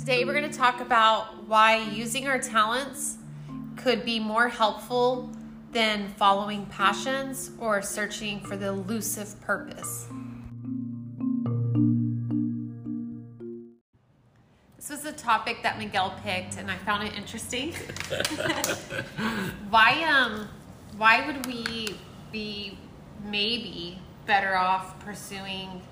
Today, we're going to talk about why using our talents could be more helpful than following passions or searching for the elusive purpose. This was a topic that Miguel picked, and I found it interesting. why, um, why would we be maybe better off pursuing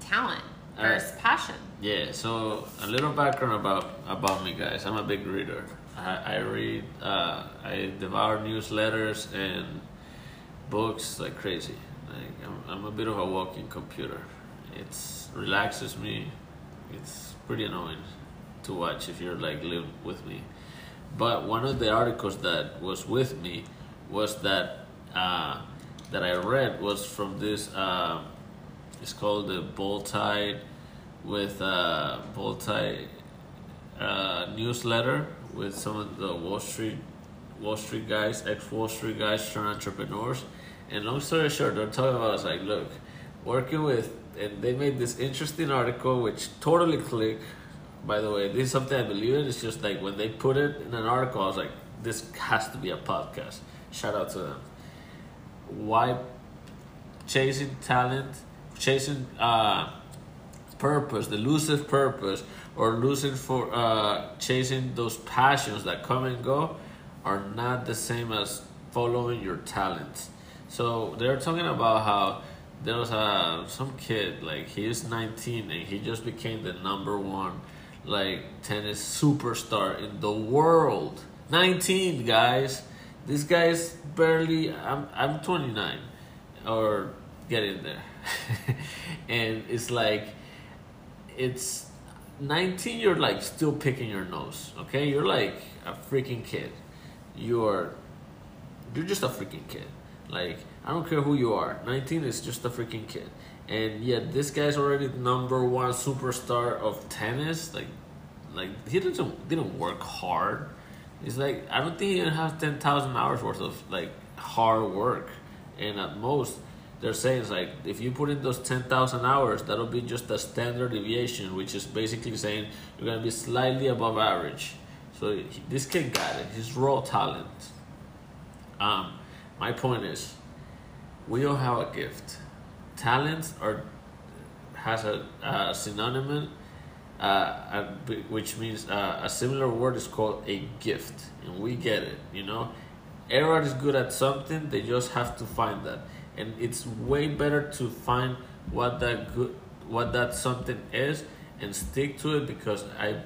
talent versus passion? Yeah, so a little background about about me, guys. I'm a big reader. I, I read, uh, I devour newsletters and books like crazy. Like I'm, I'm a bit of a walking computer. It's relaxes me. It's pretty annoying to watch if you're like live with me. But one of the articles that was with me was that uh, that I read was from this. Uh, it's called the Bull Tide with uh, Bull Tide uh, newsletter with some of the Wall Street Wall Street guys, ex Wall Street guys, turn entrepreneurs. And long story short, they're talking about it's like, look, working with, and they made this interesting article which totally clicked. By the way, this is something I believe in. It's just like when they put it in an article, I was like, this has to be a podcast. Shout out to them. Why chasing talent, chasing uh, purpose, the elusive purpose, or losing for uh, chasing those passions that come and go, are not the same as following your talents. So they're talking about how there was a some kid like he is 19 and he just became the number one like tennis superstar in the world. 19 guys, this guy's barely. I'm I'm 29, or getting there, and it's like it's 19 you're like still picking your nose okay? You're like a freaking kid. You're you're just a freaking kid. Like i don't care who you are 19 is just a freaking kid. And yet this guy's already number one superstar of tennis. Like like he didn't didn't work hard it's like i don't think he even has 10000 hours worth of like hard work and at most they're saying it's like if you put in those 10,000 hours, that'll be just a standard deviation, which is basically saying you're gonna be slightly above average. So this kid got it. He's raw talent. Um, my point is, we all have a gift. Talent are has a, a synonym, uh, which means uh, a similar word is called a gift, and we get it. You know, everyone is good at something. They just have to find that and it's way better to find what that good what that something is and stick to it because I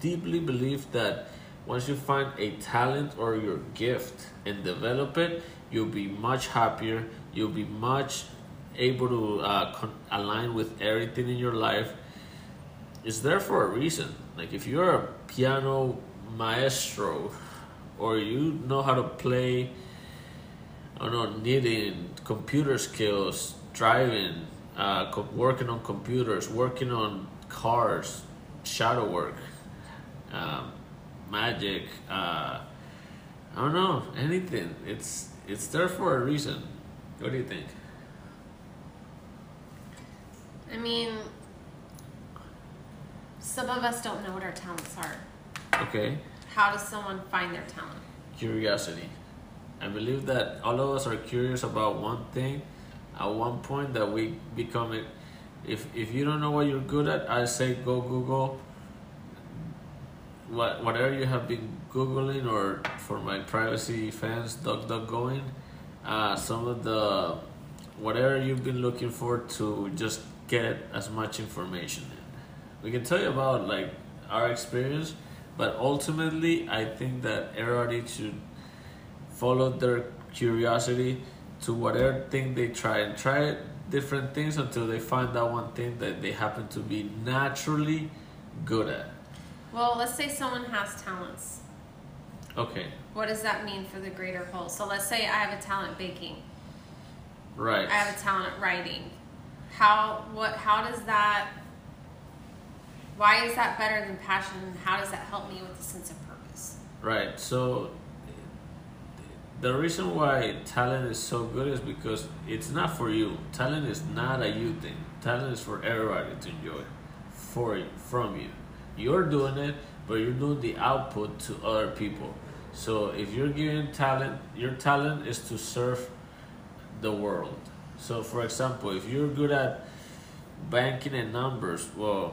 deeply believe that once you find a talent or your gift and develop it, you'll be much happier. You'll be much able to uh, con- align with everything in your life. It's there for a reason. Like if you're a piano maestro, or you know how to play I don't know, knitting, computer skills, driving, uh, working on computers, working on cars, shadow work, um, magic. Uh, I don't know anything. It's it's there for a reason. What do you think? I mean, some of us don't know what our talents are. Okay, How does someone find their talent? curiosity. I believe that all of us are curious about one thing at one point that we become it. If if you don't know what you're good at, I say go Google what whatever you have been googling or for my privacy fans, duck duck going, uh, some of the whatever you've been looking for to just get as much information in. We can tell you about like our experience, but ultimately, I think that everybody should follow their curiosity to whatever thing they try and try different things until they find that one thing that they happen to be naturally good at. Well, let's say someone has talents. Okay, What does that mean for the greater whole? So let's say I have a talent baking. right. I have a talent writing. How what how does that why is that better than passion and how does that help me with a sense of purpose? Right. So the reason why talent is so good is because it's not for you. Talent is not a you thing. Talent is for everybody to enjoy, for from you. You're doing it, but you're doing the output to other people. So if you're giving talent, your talent is to serve the world. So for example, if you're good at banking and numbers, well,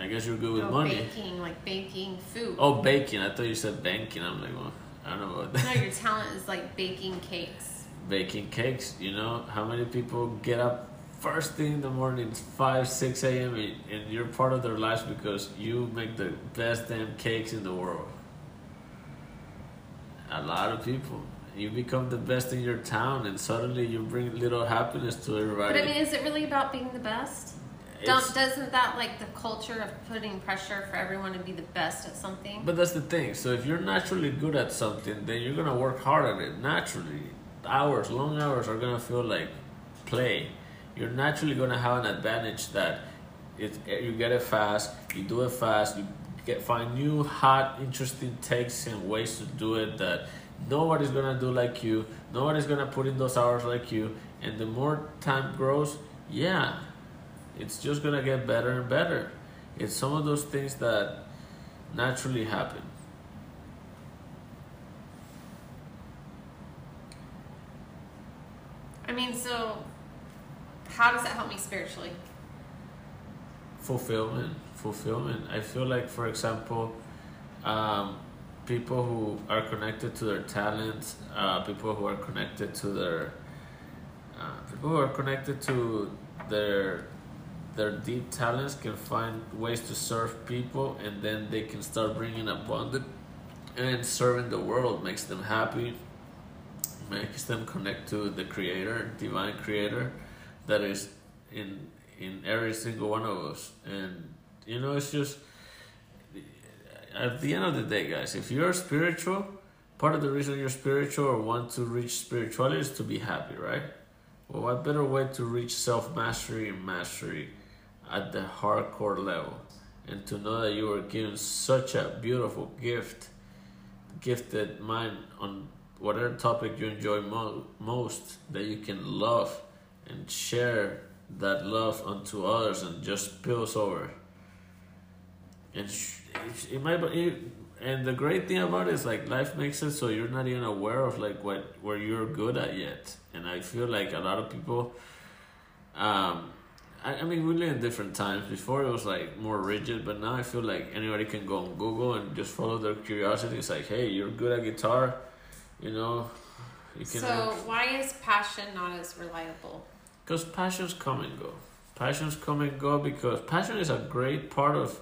I guess you're good with oh, money. baking, like baking food. Oh, baking. I thought you said banking. I'm like, well, I don't know about that. No, your talent is like baking cakes. Baking cakes. You know how many people get up first thing in the morning, five, six a.m. and and you're part of their lives because you make the best damn cakes in the world. A lot of people. You become the best in your town, and suddenly you bring little happiness to everybody. But I mean, is it really about being the best? Don't, doesn't that like the culture of putting pressure for everyone to be the best at something? But that's the thing. So if you're naturally good at something, then you're gonna work hard at it naturally. Hours, long hours are gonna feel like play. You're naturally gonna have an advantage that it eh, you get it fast, you do it fast, you get find new hot, interesting takes and ways to do it that nobody's gonna do like you. Nobody's gonna put in those hours like you. And the more time grows, yeah, it's just gonna get better and better. It's some of those things that naturally happen. I mean, so how does that help me spiritually? fulfillment fulfillment i feel like for example um, people who are connected to their talents uh, people who are connected to their uh, people who are connected to their their deep talents can find ways to serve people and then they can start bringing abundance and serving the world. Makes them happy makes them connect to the creator divine creator that is in in every single one of us. And you know it's just at the end of the day guys if you're spiritual part of the reason you're spiritual or want to reach spirituality is to be happy right? Well what better way to reach self-mastery and mastery at the hardcore level. And to know that you were given such a beautiful gift gifted mind on whatever topic you enjoy mo- most that you can love and share that love unto others and just spills over. And sh- it, might it, and the great thing about it is like life makes it so you're not even aware of like what where you're good at yet. And i feel like a lot of people um I, I mean we live in different times before it was like more rigid but now i feel like anybody can go on google and just follow their curiosity it's like hey you're good at guitar you know you can So why is passion not as reliable? because passions come and go. Passions come and go because passion is a great part of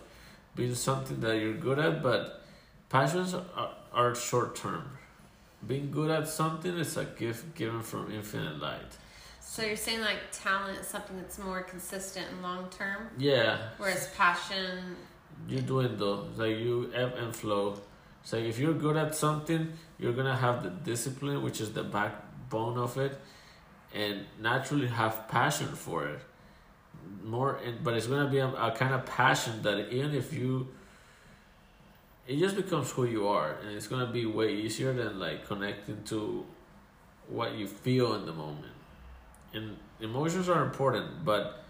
being something that you're good at, but passions are, are short term. Being good at something is a gift given from infinite light. So you're saying like talent is something that's more consistent and long term, Yeah, whereas passion, you dwindle. It's like you ebb and flow. It's like if you're good at something, you're gonna have the discipline, which is the backbone of it, and naturally have passion for it. More, and, but it's gonna be a, a kind of passion that even if you, it just becomes who you are, and it's gonna be way easier than like connecting to what you feel in the moment. And emotions are important, but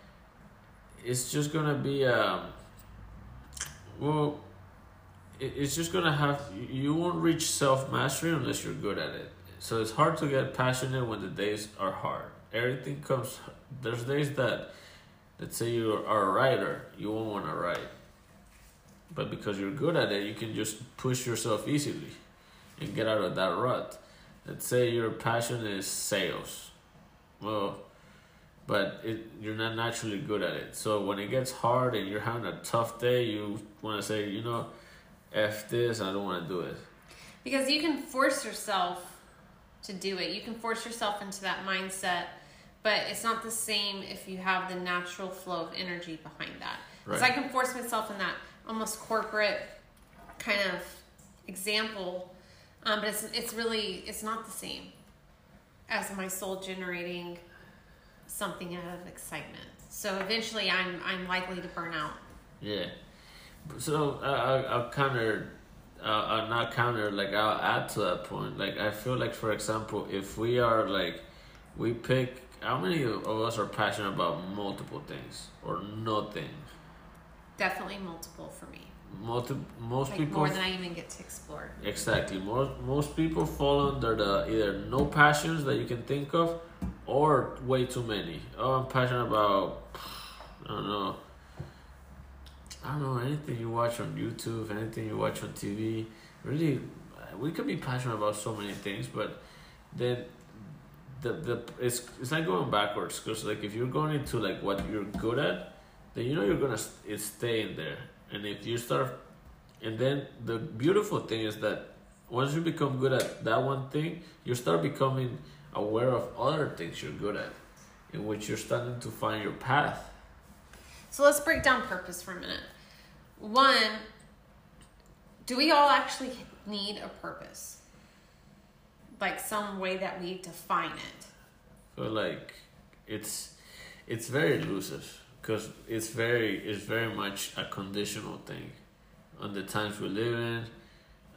it's just gonna be um. Well, it, it's just gonna have you won't reach self mastery unless you're good at it. So it's hard to get passionate when the days are hard. Everything comes. There's days that, let's say you are a writer, you won't want to write, but because you're good at it, you can just push yourself easily, and get out of that rut. Let's say your passion is sales, well, but it, you're not naturally good at it. So when it gets hard and you're having a tough day, you want to say, you know, f this, I don't want to do it. because you can force yourself to do it. You can force yourself into that mindset, but it's not the same if you have the natural flow of energy behind that. Because Right. I can force myself in that almost corporate kind of example, um, but it's it's really it's not the same as my soul generating something out of excitement. So eventually, I'm I'm likely to burn out. Yeah. So uh, I'll, I'll counter uh, I'll not counter. Like I'll add to that point. Like I feel like, for example, if we are like, we pick. How many of us are passionate about multiple things or nothing? Definitely multiple for me. Multi- most Like people more than I even get to explore. Exactly. Most most people fall under the either no passions that you can think of, or way too many. Oh, I'm passionate about. I don't know. I don't know anything you watch on YouTube, anything you watch on TV. Really, we could be passionate about so many things, but then the the it's it's like going backwards because like if you're going into like what you're good at, then you know you're gonna s- it's stay in there, and if you start and then the beautiful thing is that once you become good at that one thing, you start becoming aware of other things you're good at, in which you're starting to find your path. So let's break down purpose for a minute. One, do we all actually need a purpose? Like some way that we define it. So like, it's it's very elusive because it's very it's very much a conditional thing. On the times we live in,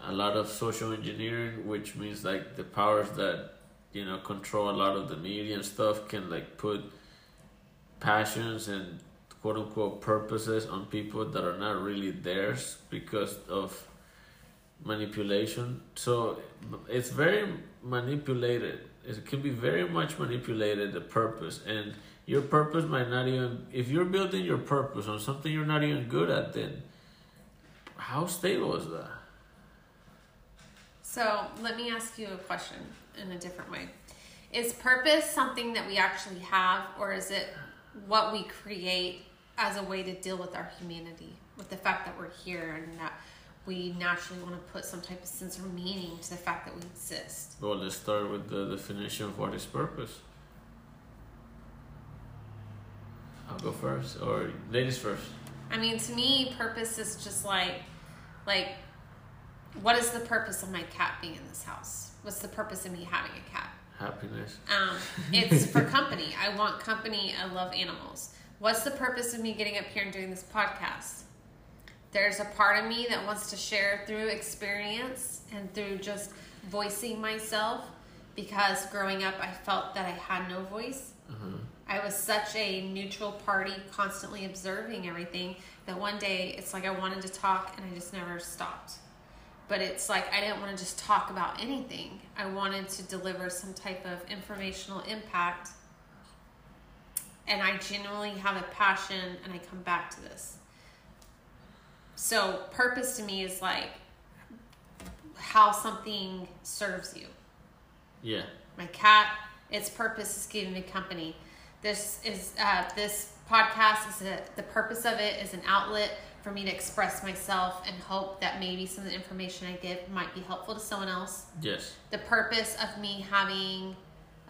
a lot of social engineering, which means like the powers that you know control a lot of the media and stuff, can like put passions and quote unquote purposes on people that are not really theirs because of manipulation. So it's very manipulated. It can be very much manipulated the purpose and your purpose might not even if you're building your purpose on something you're not even good at then how stable is that? So let me ask you a question in a different way. Is purpose something that we actually have, or is it what we create as a way to deal with our humanity, with the fact that we're here and that we naturally want to put some type of sense or meaning to the fact that we exist? Well, let's start with the definition of what is purpose. I'll go first, or ladies first. I mean, to me, purpose is just like, like, what is the purpose of my cat being in this house? What's the purpose of me having a cat? Happiness. Um, it's for company. I want company. I love animals. What's the purpose of me getting up here and doing this podcast? There's a part of me that wants to share through experience and through just voicing myself because growing up I felt that I had no voice. Uh-huh. I was such a neutral party, constantly observing everything, that one day it's like I wanted to talk and I just never stopped. But it's like I didn't want to just talk about anything. I wanted to deliver some type of informational impact. And I genuinely have a passion and I come back to this. So, purpose to me is like how something serves you Yeah. my cat its purpose is giving me company this is uh, this podcast is a, the purpose of it is an outlet for me to express myself and hope that maybe some of the information i give might be helpful to someone else. Yes. the purpose of me having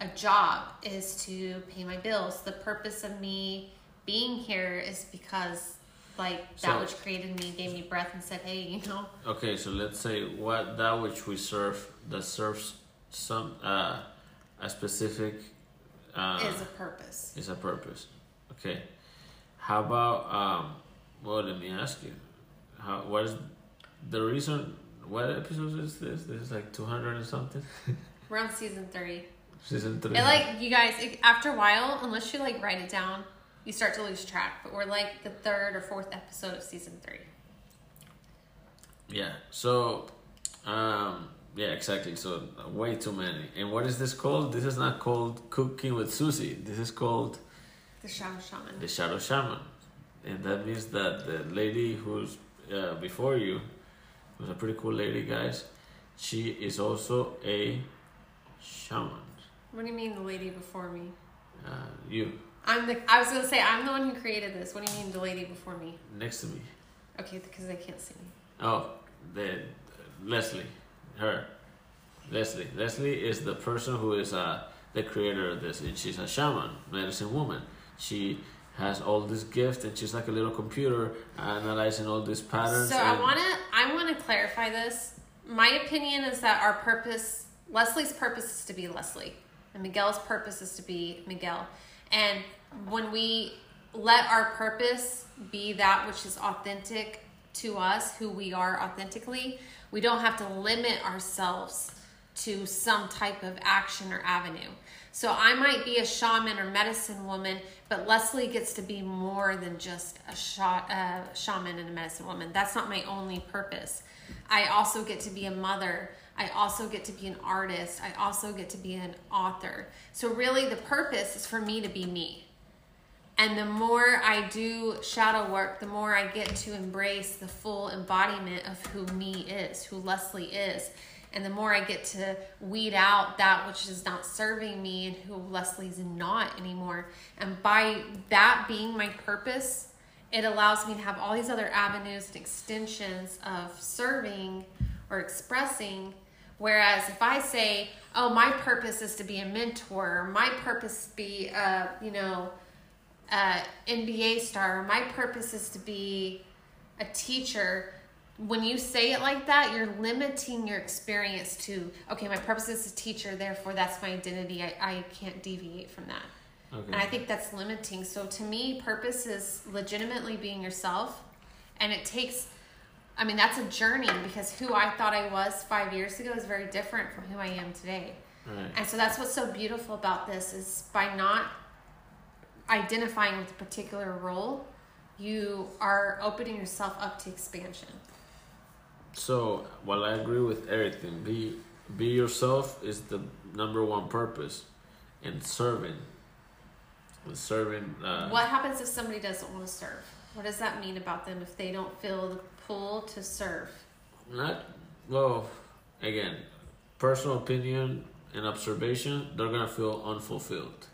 a job is to pay my bills. The purpose of me being here is because like that So- which created me gave me breath and said hey you know? Okay, so let's say what that which we serve that serves some uh, a specific uh, is a purpose is a purpose. Okay. How about um well let me ask you. How what is the reason what episode is this? This is like two hundred and something? we're on season three Season three. It like you guys it, after a while, unless you like write it down, you start to lose track. But we're like the third or fourth episode of season three. Yeah. So um yeah, exactly. So uh, way too many. And what is this called? This is not called cooking with Susie. This is called The Shadow Shaman. the shadow shaman and that means that the lady who's uh, before you was a pretty cool lady guys she is also a shaman What do you mean the lady before me? uh, you I'm the. I was gonna say I'm the one who created this. What do you mean the lady before me? next to me Okay, because they can't see me. oh the leslie her leslie leslie is the person who is uh, the creator of this and she's a shaman medicine woman she has all this gift and she's like a little computer analyzing all these patterns So I wanna. I wanna clarify this. My opinion is that our purpose, Leslie's purpose, is to be Leslie, and Miguel's purpose is to be Miguel. And when we let our purpose be that which is authentic to us who we are authentically, we don't have to limit ourselves to some type of action or avenue. So I might be a shaman or medicine woman, but Leslie gets to be more than just a shot, shaman and a medicine woman. That's not my only purpose. I also get to be a mother. I also get to be an artist. I also get to be an author. So really the purpose is for me to be me. And the more I do shadow work, the more I get to embrace the full embodiment of who me is, who Leslie is and the more I get to weed out that which is not serving me and who Leslie's not anymore. And by that being my purpose, it allows me to have all these other avenues and extensions of serving or expressing. Whereas if I say, oh, my purpose is to be a mentor, my purpose be a, you know, Uh, a NBA star, my purpose is to be a teacher, when you say it like that, you're limiting your experience to, okay, my purpose is a teacher, therefore that's my identity. I, I can't deviate from that. Okay. And I think that's limiting. So to me, purpose is legitimately being yourself. And it takes, I mean, that's a journey because who I thought I was five years ago is very different from who I am today. Right. And so that's what's so beautiful about this is by not identifying with a particular role, you are opening yourself up to expansion. So, while I agree with everything, be be yourself is the number one purpose, and serving. Serving. Uh, what happens if somebody doesn't want to serve? What does that mean about them if they don't feel the pull to serve? Not well. Again, personal opinion and observation. They're gonna feel unfulfilled.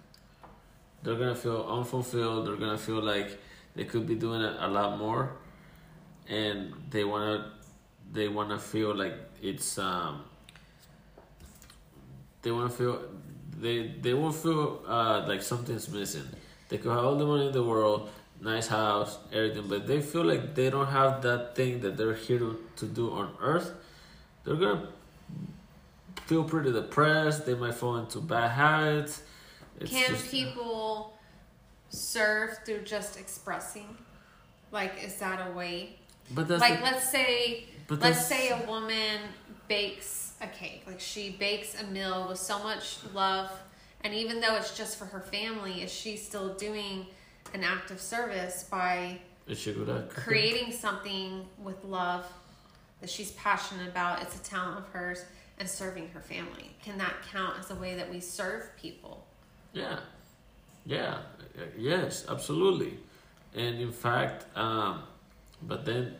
They're gonna feel unfulfilled. They're gonna feel like they could be doing it a lot more, and they wanna they want to feel like it's um they want to feel they they won't feel uh like something's missing they could have all the money in the world nice house everything but they feel like they don't have that thing that they're here to, to do on earth they're gonna feel pretty depressed they might fall into bad habits it's can just, uh, people serve through just expressing like is that a way but like the, let's say let's say a woman bakes a cake, like she bakes a meal with so much love, and even though it's just for her family, is she still doing an act of service by is she good at creating something with love that she's passionate about? It's a talent of hers, and serving her family. Can that count as a way that we serve people? Yeah, yeah, yes, absolutely, and in fact, um, but then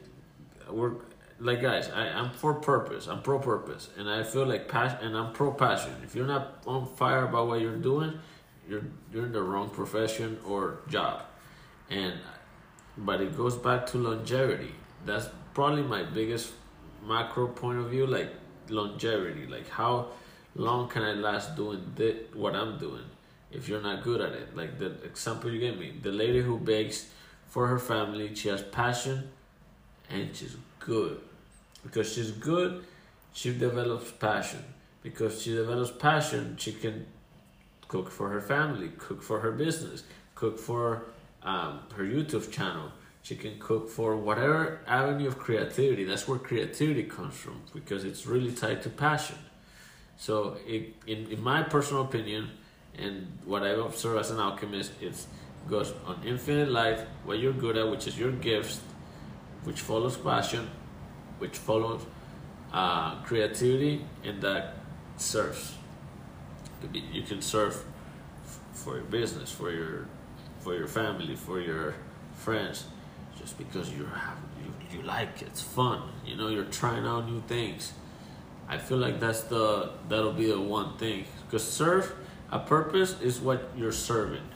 we're like guys, I, I'm for purpose. I'm pro purpose, and I feel like passion, and I'm pro passion. If you're not on fire about what you're doing, you're you're in the wrong profession or job, and but it goes back to longevity. That's probably my biggest macro point of view, like longevity. Like how long can I last doing this, what I'm doing if you're not good at it? Like the example you gave me, the lady who bakes for her family, she has passion and she's good because she's good, she develops passion. Because she develops passion, she can cook for her family, cook for her business, cook for um, her YouTube channel. She can cook for whatever avenue of creativity. That's where creativity comes from because it's really tied to passion. So, it, in, in my personal opinion, and what I observe as an alchemist, is goes on infinite light, what you're good at, which is your gifts, which follows passion, which follows uh, creativity and that serves. You can serve for your business, for your for your family, for your friends, just because you have you, you like it. It's fun. You know, you're trying out new things. I feel like that's the that'll be the one thing because serve a purpose is what you're serving.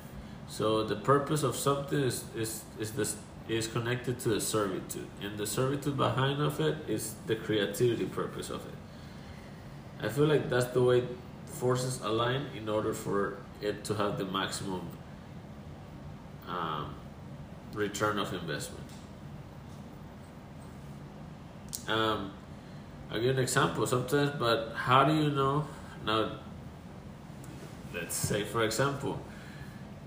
So the purpose of something is is is this is connected to the servitude, and the servitude behind of it is the creativity purpose of it. I feel like that's the way forces align in order for it to have the maximum um, return of investment. Um, I'll give an example sometimes, but how do you know? Now, let's say, for example,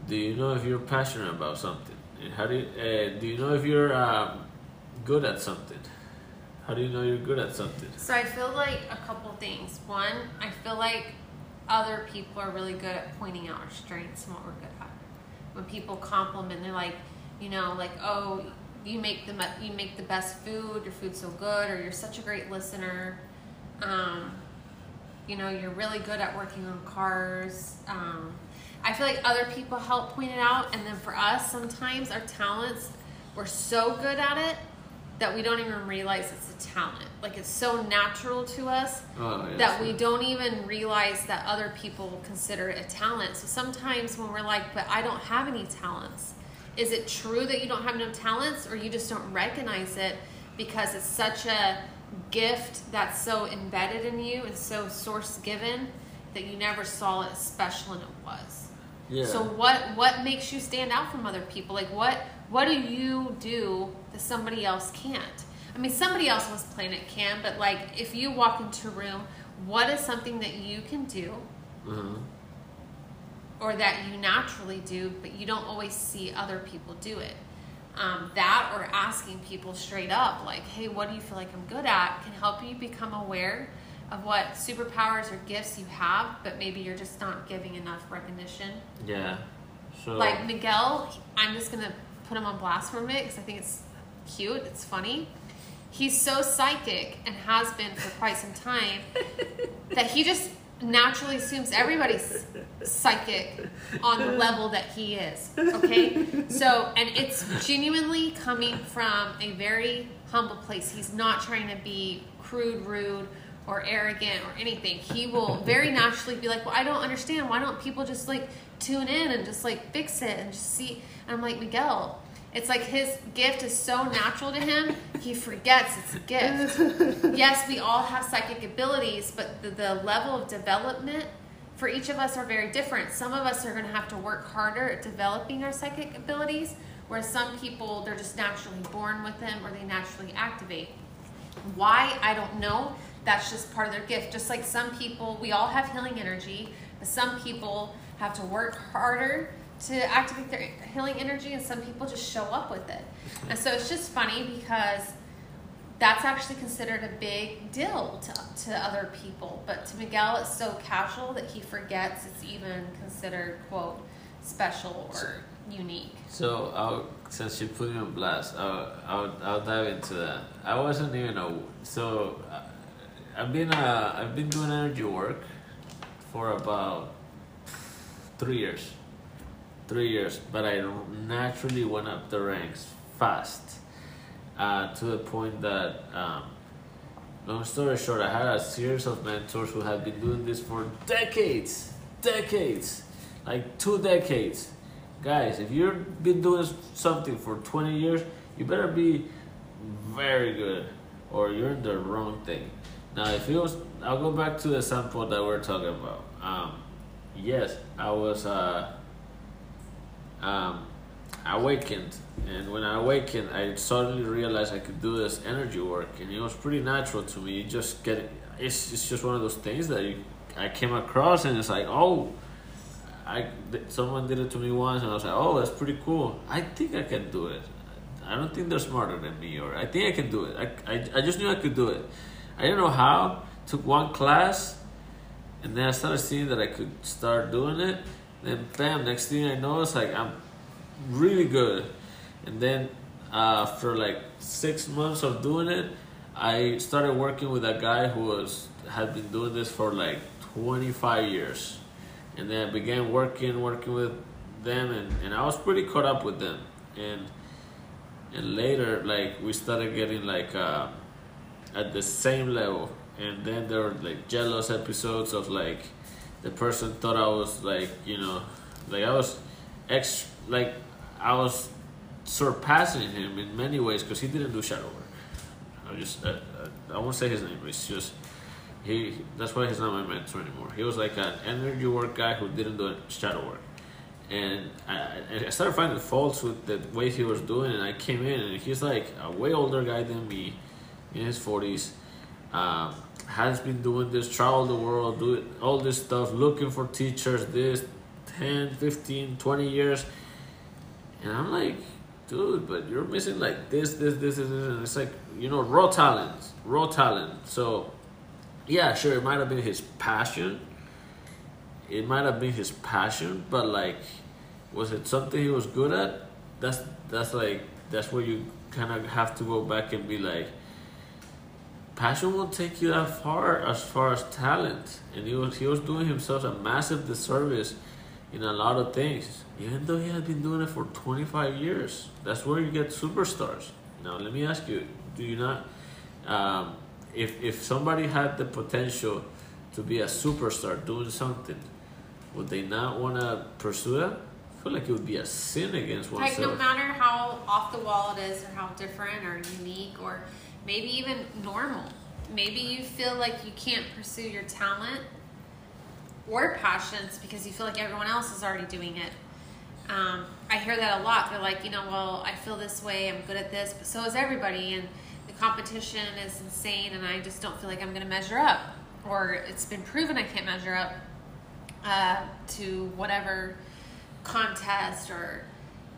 do you know if you're passionate about something? How do you, uh, do you know if you're um, good at something? How do you know you're good at something? So I feel like a couple things. One, I feel like other people are really good at pointing out our strengths and what we're good at. When people compliment, they're like, you know, like, oh, you make the you make the best food. Your food's so good, or you're such a great listener. Um, you know, you're really good at working on cars. Um, I feel like other people help point it out, and then for us, sometimes our talents, we're so good at it that we don't even realize it's a talent. Like it's so natural to us Oh, yes. that we don't even realize that other people consider it a talent. So sometimes when we're like, but I don't have any talents, is it true that you don't have no talents or you just don't recognize it because it's such a gift that's so embedded in you and so source given that you never saw it special and it was. Yeah. So what what makes you stand out from other people? Like what what do you do that somebody else can't? I mean, somebody else on this planet can, but like if you walk into a room, what is something that you can do uh-huh. or that you naturally do, but you don't always see other people do it? Um, that or asking people straight up, like, hey, what do you feel like I'm good at, can help you become aware of what superpowers or gifts you have, but maybe you're just not giving enough recognition. Yeah. So Like Miguel, I'm just gonna put him on blast for a minute because I think it's cute, it's funny. He's so psychic and has been for quite some time that he just naturally assumes everybody's psychic on the level that he is. Okay? So, and it's genuinely coming from a very humble place. He's not trying to be crude, rude, or arrogant or anything. He will very naturally be like, Well, I don't understand. Why don't people just like tune in and just like fix it and just see? And I'm like, Miguel, it's like his gift is so natural to him, he forgets it's a gift. yes, we all have psychic abilities, but the, the level of development for each of us are very different. Some of us are going to have to work harder at developing our psychic abilities, whereas some people, they're just naturally born with them or they naturally activate. Why? I don't know. That's just part of their gift. Just like some people, we all have healing energy, but some people have to work harder to activate their healing energy, and some people just show up with it. And so it's just funny because that's actually considered a big deal to, to other people. But to Miguel, it's so casual that he forgets it's even considered, quote, special or unique. So I'll, since you put me on blast, I'll, I'll I'll dive into that. I wasn't even a so uh, I've been uh I've been doing energy work for about three years, three years. But I naturally went up the ranks fast, uh, to the point that um, long story short, I had a series of mentors who had been doing this for decades, decades, like two decades guys, if you've been doing something for 20 years, you better be very good or you're in the wrong thing. Now, if it was, I'll go back to the sample that we're talking about. Um, yes, I was uh, um, awakened, and when I awakened, I suddenly realized I could do this energy work, and it was pretty natural to me. Just get. It's, it's just one of those things that you, I came across, and it's like, oh, I someone did it to me once, and I was like, "Oh, that's pretty cool. I think I can do it. I don't think they're smarter than me, or I think I can do it. I, I, I just knew I could do it. I didn't know how. Took one class, and then I started seeing that I could start doing it. Then, bam! Next thing I know, it's like I'm really good. And then uh, after like six months of doing it, I started working with a guy who was had been doing this for like 25 years and then I began working working with them and, and I was pretty caught up with them and and later like we started getting like uh, at the same level and then there were like jealous episodes of like the person thought I was like you know like I was ex like I was surpassing him in many ways because he didn't do shadow work I just uh, I won't say his name but it's just he that's why he's not my mentor anymore. He was like an energy work guy who didn't do shadow work, and I, I started finding faults with the way he was doing. And I came in, and he's like a way older guy than me, in his forties. Um, has been doing this, travel the world, do it, all this stuff, looking for teachers, this 10, 15, 20 years. And I'm like, dude, but you're missing like this, this, this, this, this, and it's like you know raw talent, raw talent. So yeah, sure, it might have been his passion. It might have been his passion, but like, was it something he was good at? That's that's like that's where you kind of have to go back and be like, passion won't take you that far as far as talent, and he was he was doing himself a massive disservice in a lot of things, even though he had been doing it for 25 years. That's where you get superstars. Now, let me ask you: Do you not? Um, if if somebody had the potential to be a superstar doing something, would they not want to pursue that? I feel like it would be a sin against Like no matter how off the wall it is, or how different, or unique, or maybe even normal. Maybe you feel like you can't pursue your talent or passions because you feel like everyone else is already doing it. Um, I hear that a lot. They're like, you know, well, I feel this way. I'm good at this, but so is everybody, and the competition is insane, and I just don't feel like I'm going to measure up, or it's been proven I can't measure up uh, to whatever contest or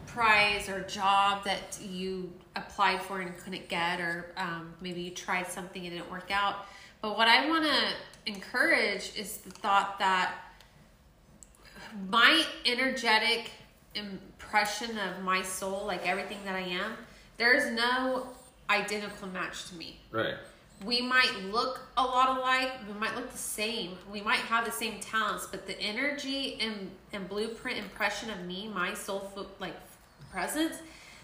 prize or job that you applied for and couldn't get, or um, maybe you tried something and it didn't work out. But what I want to encourage is the thought that my energetic impression of my soul, like everything that I am, there is no identical match to me. right. We might look a lot alike, we might look the same, we might have the same talents, but the energy and, and blueprint impression of me, my soul like presence,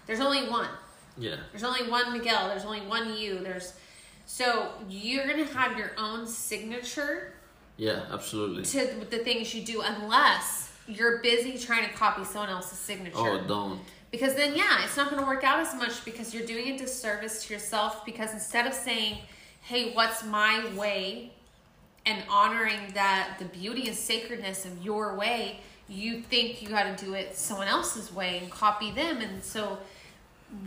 there's only one. Yeah. There's only one Miguel. There's only one you. There's so you're gonna have your own signature Yeah. Absolutely. to the things you do, unless you're busy trying to copy someone else's signature. Oh, don't. Because then, yeah, it's not going to work out as much because you're doing a disservice to yourself. Because instead of saying, hey, what's my way, and honoring that the beauty and sacredness of your way, you think you got to do it someone else's way and copy them. And so,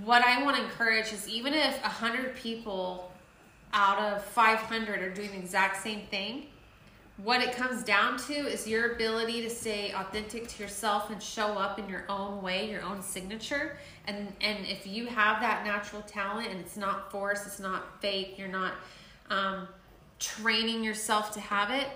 what I want to encourage is even if 100 people out of 500 are doing the exact same thing, what it comes down to is your ability to stay authentic to yourself and show up in your own way, your own signature. And and if you have that natural talent and it's not forced, it's not fake, you're not um, training yourself to have it,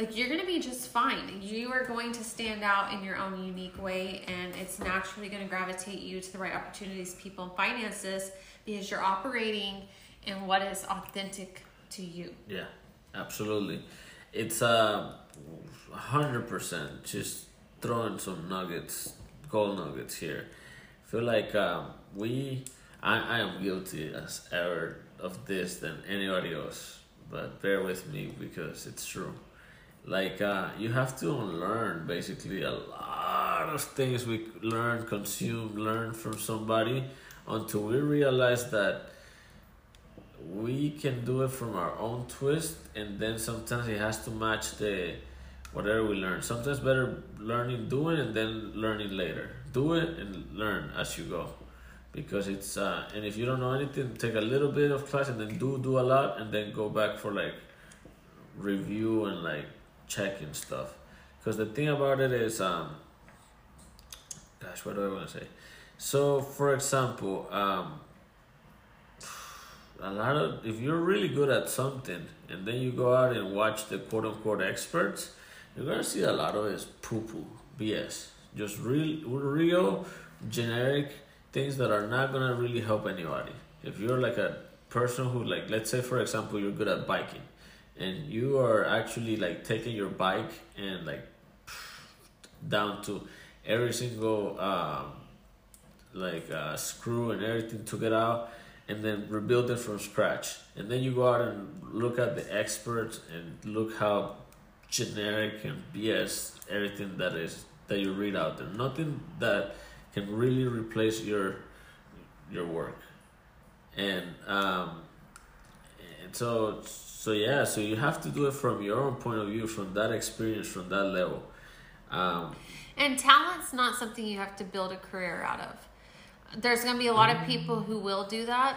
like you're gonna be just fine. You are going to stand out in your own unique way, and it's naturally gonna gravitate you to the right opportunities, people, and finances because you're operating in what is authentic to you. Yeah, absolutely. It's a hundred percent just throwing some nuggets, gold nuggets here. feel like um, we, I, I am guilty as ever of this than anybody else, but bear with me because it's true. Like uh, you have to unlearn basically a lot of things we learn, consume, learn from somebody until we realize that we can do it from our own twist and then sometimes it has to match the whatever we learn. Sometimes better learning doing and then learning later. Do it and learn as you go. Because it's uh and if you don't know anything take a little bit of class and then do do a lot and then go back for like review and like checking stuff because the thing about it is um gosh what do i want to say so for example um a lot of if you're really good at something and then you go out and watch the quote unquote experts, you're gonna see a lot of it is poo poo BS. Just real real generic things that are not gonna really help anybody. If you're like a person who like let's say for example you're good at biking and you are actually like taking your bike and like down to every single um, like uh, screw and everything took it out and then rebuild it from scratch. And then you go out and look at the experts and look how generic and BS everything that is that you read out there. Nothing that can really replace your your work. And um and so so yeah, so you have to do it from your own point of view, from that experience, from that level. Um, And talent's not something you have to build a career out of. There's going to be a lot of people who will do that,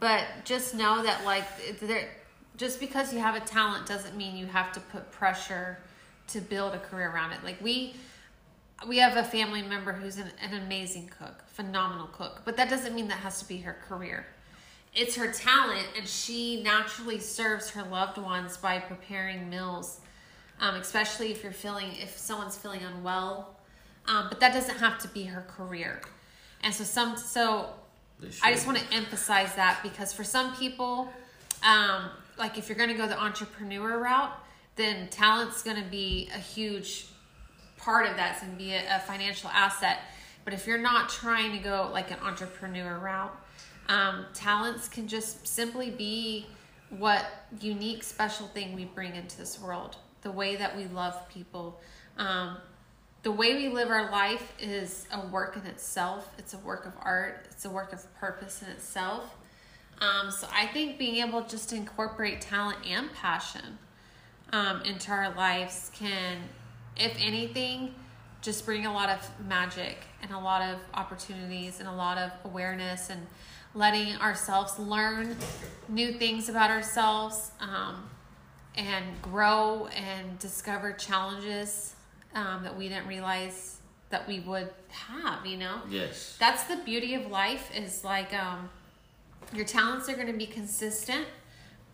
but just know that like there just because you have a talent doesn't mean you have to put pressure to build a career around it. Like we we have a family member who's an, an amazing cook, phenomenal cook, but that doesn't mean that has to be her career. It's her talent, and she naturally serves her loved ones by preparing meals, um, especially if you're feeling if someone's feeling unwell. Um, but that doesn't have to be her career, and so some so I just want to emphasize that because for some people, um, like if you're going to go the entrepreneur route, then talent's going to be a huge part of that's going to be a, a financial asset. But if you're not trying to go like an entrepreneur route, um, talents can just simply be what unique, special thing we bring into this world. The way that we love people, um, the way we live our life is a work in itself. It's a work of art. It's a work of purpose in itself. Um, so I think being able just to incorporate talent and passion um, into our lives can, if anything, just bring a lot of magic and a lot of opportunities and a lot of awareness and letting ourselves learn new things about ourselves um, and grow and discover challenges um, that we didn't realize that we would have, you know? Yes. that's the beauty of life is like um your talents are going to be consistent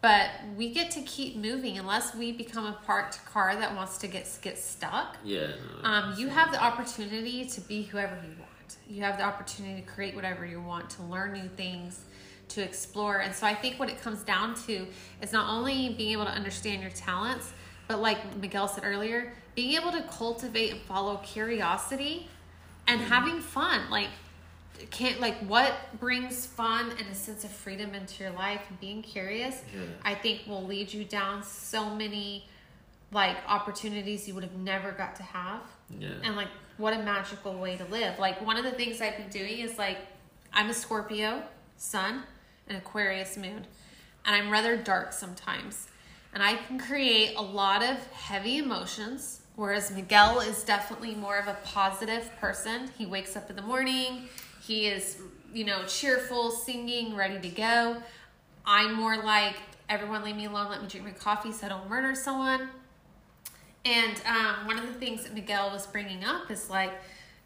but we get to keep moving unless we become a parked car that wants to get get stuck Yeah. no, um, you have the opportunity to be whoever you want you have the opportunity to create whatever you want to learn new things to explore. And so i think what it comes down to is not only being able to understand your talents but like miguel said earlier being able to cultivate and follow curiosity and mm-hmm. having fun. Like can't like what brings fun and a sense of freedom into your life? And being curious Yeah. i think will lead you down so many like opportunities you would have never got to have. Yeah. and like what a magical way to live. Like one of the things i've been doing is like i'm a scorpio sun and aquarius moon and i'm rather dark sometimes. And i can create a lot of heavy emotions whereas miguel is definitely more of a positive person. He wakes up in the morning he is you know cheerful singing ready to go. I'm more like everyone leave me alone let me drink my coffee so i don't murder someone and um, one of the things that Miguel was bringing up is like,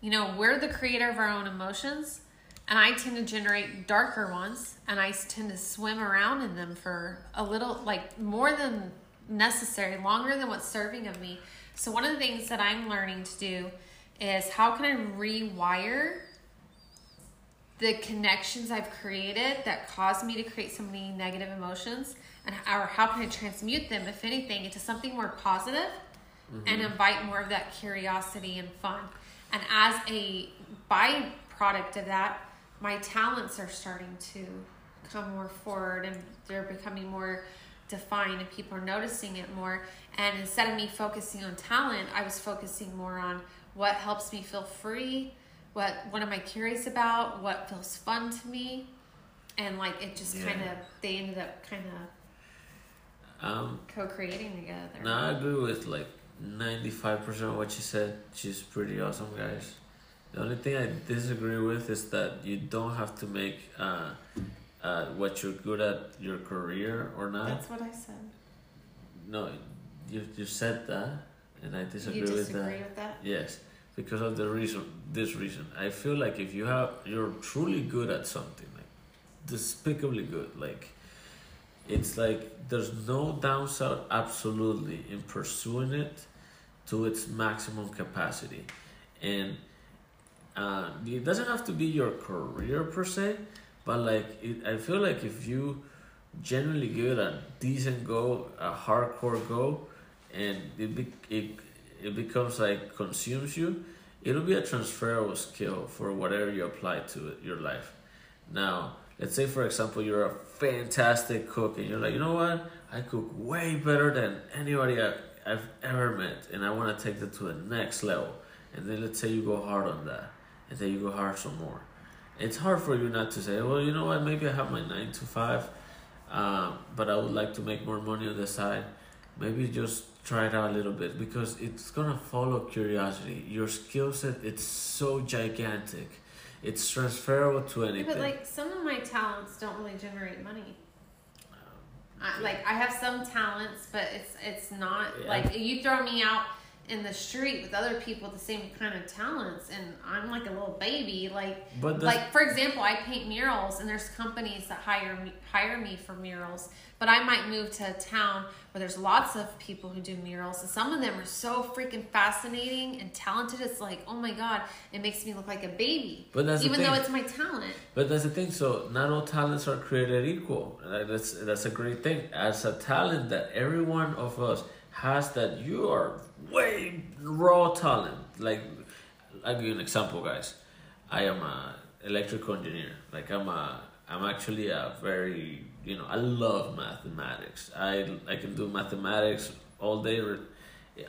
you know, we're the creator of our own emotions, and I tend to generate darker ones, and I tend to swim around in them for a little, like more than necessary, longer than what's serving of me. So one of the things that I'm learning to do is how can I rewire the connections I've created that cause me to create so many negative emotions, and or how can I transmute them, if anything, into something more positive and invite more of that curiosity and fun. And as a byproduct of that, my talents are starting to come more forward and they're becoming more defined and people are noticing it more. And instead of me focusing on talent, I was focusing more on what helps me feel free, what what am I curious about, what feels fun to me. And like it just Yeah. kind of they ended up kind of Um, co-creating together. no, I agree with like ninety five percent of what she said. She's pretty awesome, guys. The only thing I disagree with is that you don't have to make uh, uh, what you're good at your career or not. That's what I said. No, you you said that, and I disagree, you with disagree that. with that? Yes, because of the reason. This reason, I feel like if you have, you're truly good at something, like despicably good. Like it's like there's no downside, absolutely, in pursuing it to its maximum capacity, and uh, it doesn't have to be your career per se, but like it, I feel like if you generally give it a decent go, a hardcore go, and it be, it it becomes like consumes you, it'll be a transferable skill for whatever you apply to it, your life. Now, let's say for example you're a fantastic cook and you're like, you know what, I cook way better than anybody I, I've ever met, and I want to take that to the next level. And then let's say you go hard on that, and then you go hard some more. It's hard for you not to say, well, you know what, maybe I have my nine to five, um, but I would like to make more money on the side. Maybe just try it out a little bit because it's gonna follow curiosity. Your skill set it's so gigantic, it's transferable to Yeah, anything. but like some of my talents don't really generate money. Oh, I, like I have some talents, but it's it's not Yeah. like you throw me out in the street with other people with the same kind of talents and I'm like a little baby like But the- like for example I paint murals and there's companies that hire me hire me for murals but I might move to a town where there's lots of people who do murals and some of them are so freaking fascinating and talented it's like oh my god it makes me look like a baby But that's even though it's my talent But that's the thing. So not all talents are created equal. That's that's a great thing. As a talent that every one of us has, that you are way raw talent. Like I'll give you an example, guys. I am a electrical engineer. Like I'm a I'm actually a very you know I love mathematics. I I can do mathematics all day.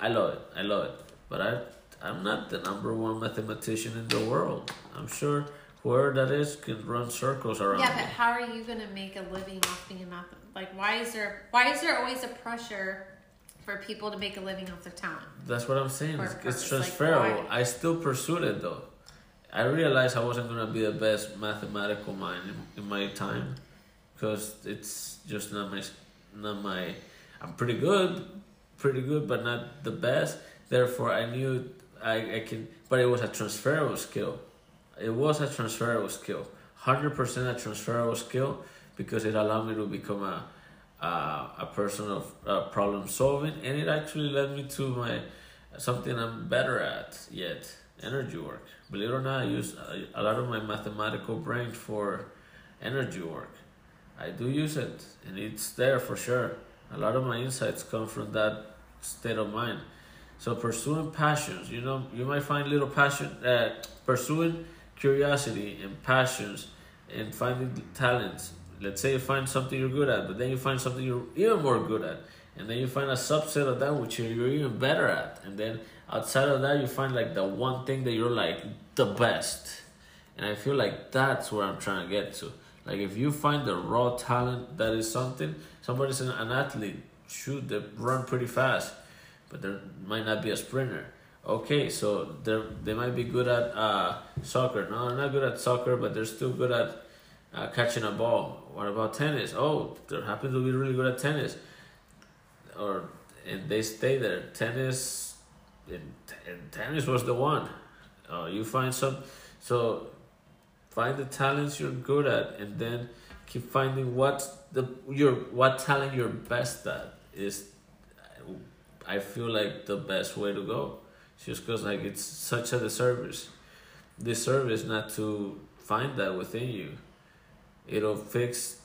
I love it. I love it. But I I'm not the number one mathematician in the world. I'm sure whoever that is can run circles around Yeah, me. but how are you gonna make a living off being a math? Like, why is there why is there always a pressure for people to make a living off their talent? That's what I'm saying. It's, it's transferable. why? I still pursued it though. I realized I wasn't gonna be the best mathematical mind in, in my time, because it's just not my not my. I'm pretty good, pretty good, but not the best. Therefore, I knew I, I can. But it was a transferable skill. It was a transferable skill. Hundred percent a transferable skill because it allowed me to become a uh, a person of uh, problem solving, and it actually led me to my something I'm better at yet energy work. Believe it or not, I use a, lot of my mathematical brain for energy work. I do use it, and it's there for sure. A lot of my insights come from that state of mind. So pursuing passions, you know, you might find little passion, uh, pursuing curiosity and passions, and finding talents. Let's say you find something you're good at, but then you find something you're even more good at, and then you find a subset of that which you're even better at, and then outside of that you find like the one thing that you're like the best. And I feel like that's where I'm trying to get to. Like if you find the raw talent that is something, somebody's an, an athlete, shoot, they run pretty fast, but they might not be a sprinter. Okay, so they they might be good at uh, soccer. No, they're not good at soccer, but they're still good at uh, catching a ball. What about tennis? Oh, they happen to be really good at tennis, or and they stay there. Tennis, and, and tennis was the one. Uh, you find some, so find the talents you're good at, and then keep finding what the your what talent you're best at is. I feel like the best way to go, just because like it's such a disservice, disservice not to find that within you. It'll fix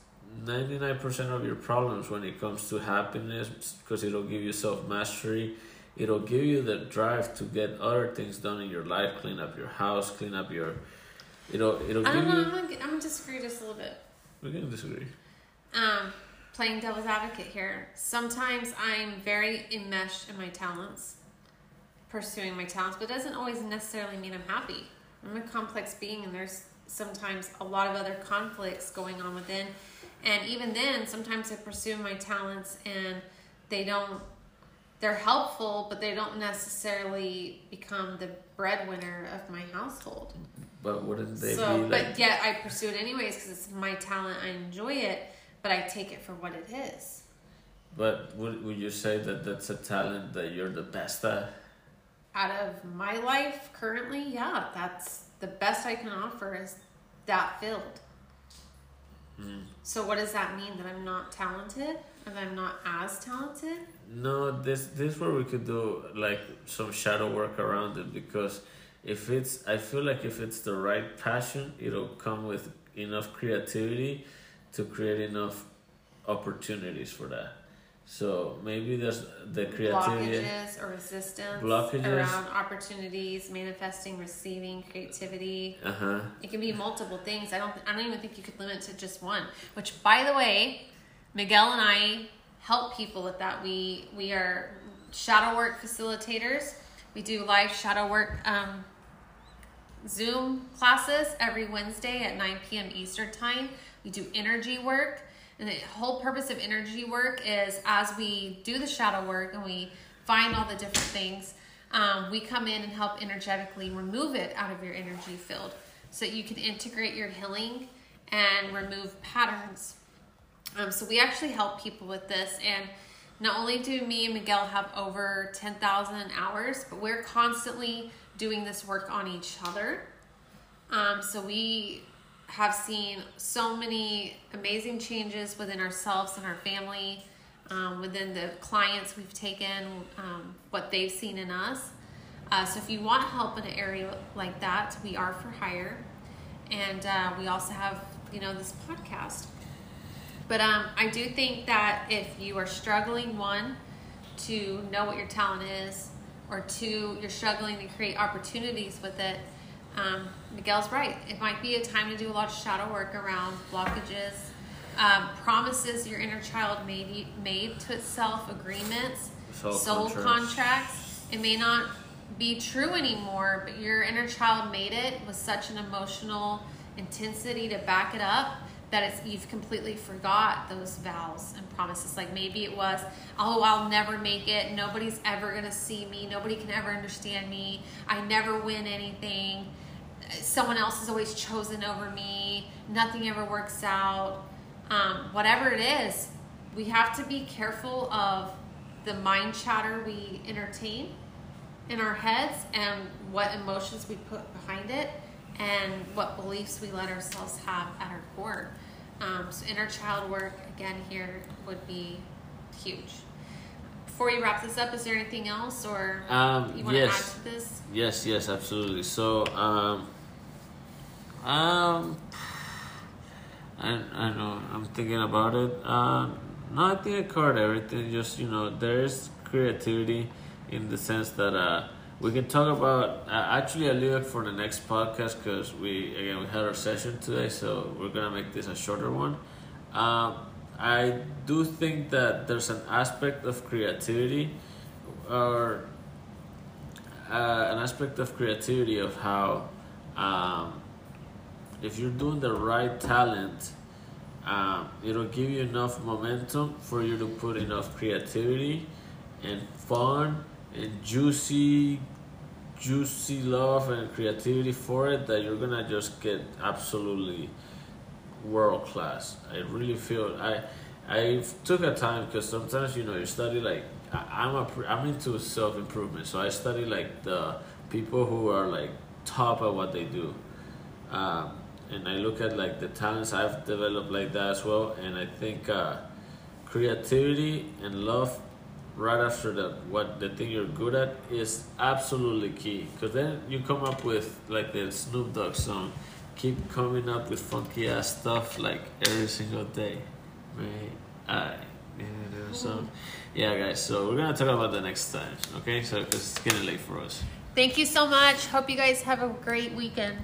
ninety nine percent of your problems when it comes to happiness, because it'll give you self mastery. It'll give you the drive to get other things done in your life, clean up your house, clean up your. It'll it'll I don't know. you. I'm gonna, I'm gonna disagree just a little bit. We can disagree. Um, playing devil's advocate here. Sometimes I'm very enmeshed in my talents, pursuing my talents, but it doesn't always necessarily mean I'm happy. I'm a complex being, and there's sometimes a lot of other conflicts going on within. And even then, sometimes I pursue my talents and they don't, they're helpful, but they don't necessarily become the breadwinner of my household. But wouldn't they so, be like? but yet I pursue it anyways because it's my talent. I enjoy it, but I take it for what it is. But would would you say that that's a talent that you're the best at? Out of my life currently, yeah, that's the best I can offer is that field. Mm. So what does that mean? That I'm not talented? and I'm not as talented? No, this this where we could do like some shadow work around it because if it's I feel like if it's the right passion, it'll come with enough creativity to create enough opportunities for that. So maybe there's the creativity. Blockages or resistance Blockages. around opportunities, manifesting, receiving, creativity. Uh huh. It can be multiple things. I don't. I don't even think you could limit it to just one. Which, by the way, Miguel and I help people with that. We we are shadow work facilitators. We do live shadow work um, Zoom classes every Wednesday at 9 p.m. Eastern time. We do energy work. And the whole purpose of energy work is as we do the shadow work and we find all the different things, um, we come in and help energetically remove it out of your energy field so that you can integrate your healing and remove patterns. Um, so we actually help people with this. And not only do me and Miguel have over 10,000 hours, but we're constantly doing this work on each other. Um, so we have seen so many amazing changes within ourselves and our family, um, within the clients we've taken, um, what they've seen in us. Uh, so if you want help in an area like that, we are for hire, and uh, we also have you know this podcast. But um, I do think that if you are struggling, one, to know what your talent is, or two, you're struggling to create opportunities with it, um, Miguel's right. It might be a time to do a lot of shadow work around blockages, um, promises your inner child made made to itself, agreements, Soul soul contracts. contracts. It may not be true anymore, but your inner child made it with such an emotional intensity to back it up that it's you've completely forgot those vows and promises. Like maybe it was, oh, I'll never make it. Nobody's ever gonna see me. Nobody can ever understand me. I never win anything. Someone else is always chosen over me. Nothing ever works out. Um, whatever it is, we have to be careful of the mind chatter we entertain in our heads and what emotions we put behind it and what beliefs we let ourselves have at our core. Um, so inner child work again here would be huge. Before you wrap this up, is there anything else or Um, you want to add yes. to this? Yes, yes, absolutely. So, um, um, I, I know, I'm thinking about it. Um, no, I think I covered everything. Just, you know, there is creativity in the sense that, uh, we can talk about, uh, actually, I leave it for the next podcast because we, again, we had our session today, so we're going to make this a shorter one. Um, I do think that there's an aspect of creativity or uh, an aspect of creativity of how um, if you're doing the right talent um, it'll give you enough momentum for you to put enough creativity and fun and juicy juicy love and creativity for it that you're gonna just get absolutely world class. I really feel I I took a time because sometimes you know you study like I, I'm a I'm into self improvement, so I study like the people who are like top at what they do, um, and I look at like the talents I've developed like that as well, and I think uh, creativity and love right after that, what the thing you're good at is absolutely key. Because then you come up with like the Snoop Dogg song keep coming up with funky ass stuff like every single day. Right I so yeah guys so we're gonna talk about that next time okay? So because it's getting late for us. Thank you so much. Hope you guys have a great weekend.